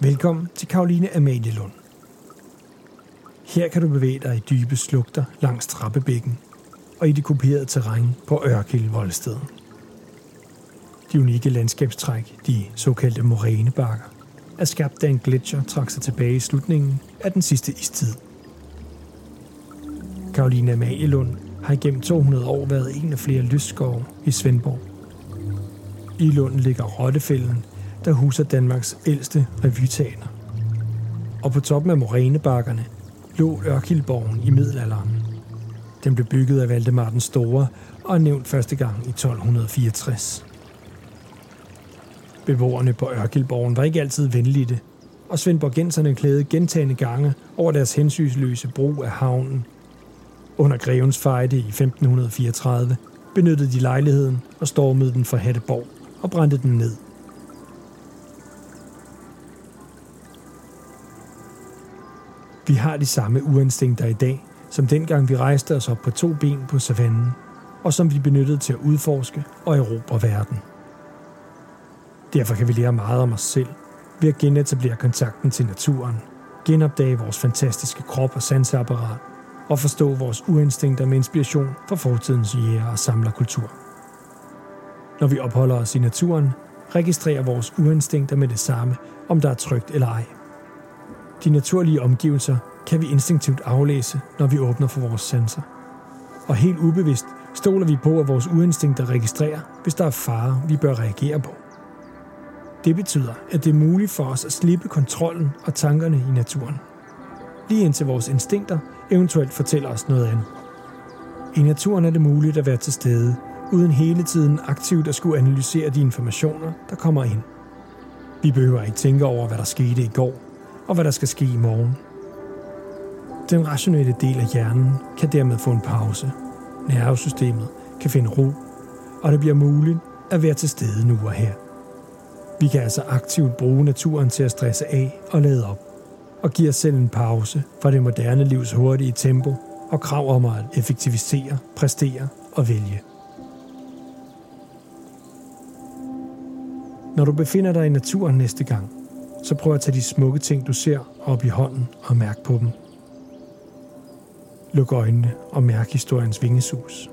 Velkommen til Karoline Amalielund. Her kan du bevæge dig i dybe slugter langs trappebækken og i det kuperede terræn på Ørkild Voldsted. De unikke landskabstræk, de såkaldte morænebakker, er skabt da en gletscher trak sig tilbage i slutningen af den sidste istid. Karoline Amalielund har igennem 200 år været en af flere lystskove i Svendborg. I Lund ligger Rottefælden, der huser Danmarks ældste revyteater. Og på toppen af morænebakkerne lå Ørkildborgen i middelalderen. Den blev bygget af Valdemar den Store og er nævnt første gang i 1264. Beboerne på Ørkildborgen var ikke altid venlige, og svendborgenserne klædede gentagende gange over deres hensynsløse brug af havnen. Under grevens fejde i 1534 benyttede de lejligheden og stormede den for Hatteborg og brændte den ned. Vi har de samme uinstinkter i dag, som dengang vi rejste os op på to ben på savannen, og som vi benyttede til at udforske og erobre verden. Derfor kan vi lære meget om os selv ved at genetablere kontakten til naturen, genopdage vores fantastiske krop og sanseapparat og forstå vores uinstinkter med inspiration fra fortidens jæger og samlerkultur. Når vi opholder os i naturen, registrerer vores uinstinkter med det samme, om der er trygt eller ej. De naturlige omgivelser kan vi instinktivt aflæse, når vi åbner for vores sanser. Og helt ubevidst stoler vi på, at vores uinstinkter registrerer, hvis der er fare, vi bør reagere på. Det betyder, at det er muligt for os at slippe kontrollen og tankerne i naturen. Lige indtil vores instinkter eventuelt fortæller os noget andet. I naturen er det muligt at være til stede, uden hele tiden aktivt at skulle analysere de informationer, der kommer ind. Vi behøver ikke tænke over, hvad der skete i går, og hvad der skal ske i morgen. Den rationelle del af hjernen kan dermed få en pause. Nervesystemet kan finde ro, og det bliver muligt at være til stede nu og her. Vi kan altså aktivt bruge naturen til at stresse af og lade op, og give os selv en pause fra det moderne livs hurtige tempo og krav om at effektivisere, præstere og vælge. Når du befinder dig i naturen næste gang, så prøv at tage de smukke ting, du ser, op i hånden og mærk på dem. Luk øjnene og mærk historiens vingesus.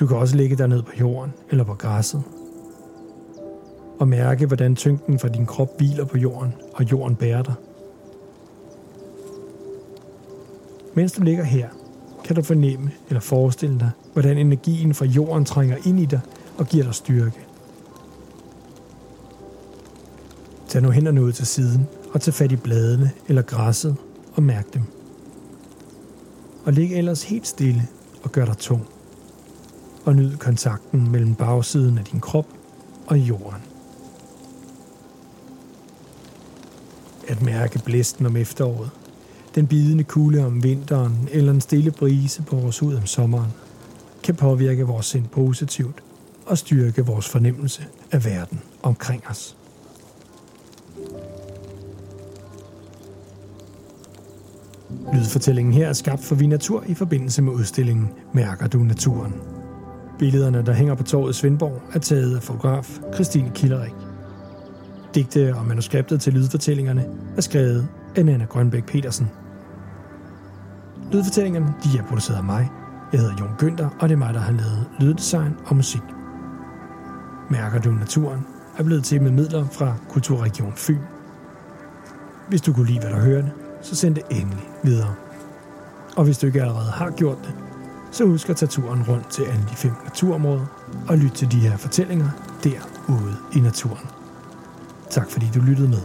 Du kan også ligge der ned på jorden eller på græsset og mærke, hvordan tyngden fra din krop hviler på jorden, og jorden bærer dig. Mens du ligger her, kan du fornemme eller forestille dig, hvordan energien fra jorden trænger ind i dig og giver dig styrke. Tag nu hænderne ud til siden og tag fat i bladene eller græsset og mærk dem. Og lig ellers helt stille og gør dig tung. Og nyd kontakten mellem bagsiden af din krop og jorden. At mærke blæsten om efteråret, den bidende kulde om vinteren eller en stille brise på vores hud om sommeren, kan påvirke vores sind positivt og styrke vores fornemmelse af verden omkring os. Lydfortællingen her er skabt for Vi Natur i forbindelse med udstillingen Mærker du naturen? Billederne, der hænger på torvet i Svendborg, er taget af fotograf Christine Killerik. Digte og manuskriptet til lydfortællingerne er skrevet af Nana Grønbæk Petersen. Lydfortællingerne de er produceret af mig. Jeg hedder Jon Günther, og det er mig, der har lavet lyddesign og musik. Mærker du naturen er blevet til med midler fra Kulturregion Fyn. Hvis du kunne lide, hvad du hørte, så send det endelig videre. Og hvis du ikke allerede har gjort det, så husk at tage turen rundt til alle de fem naturområder og lyt til de her fortællinger derude i naturen. Tak fordi du lyttede med.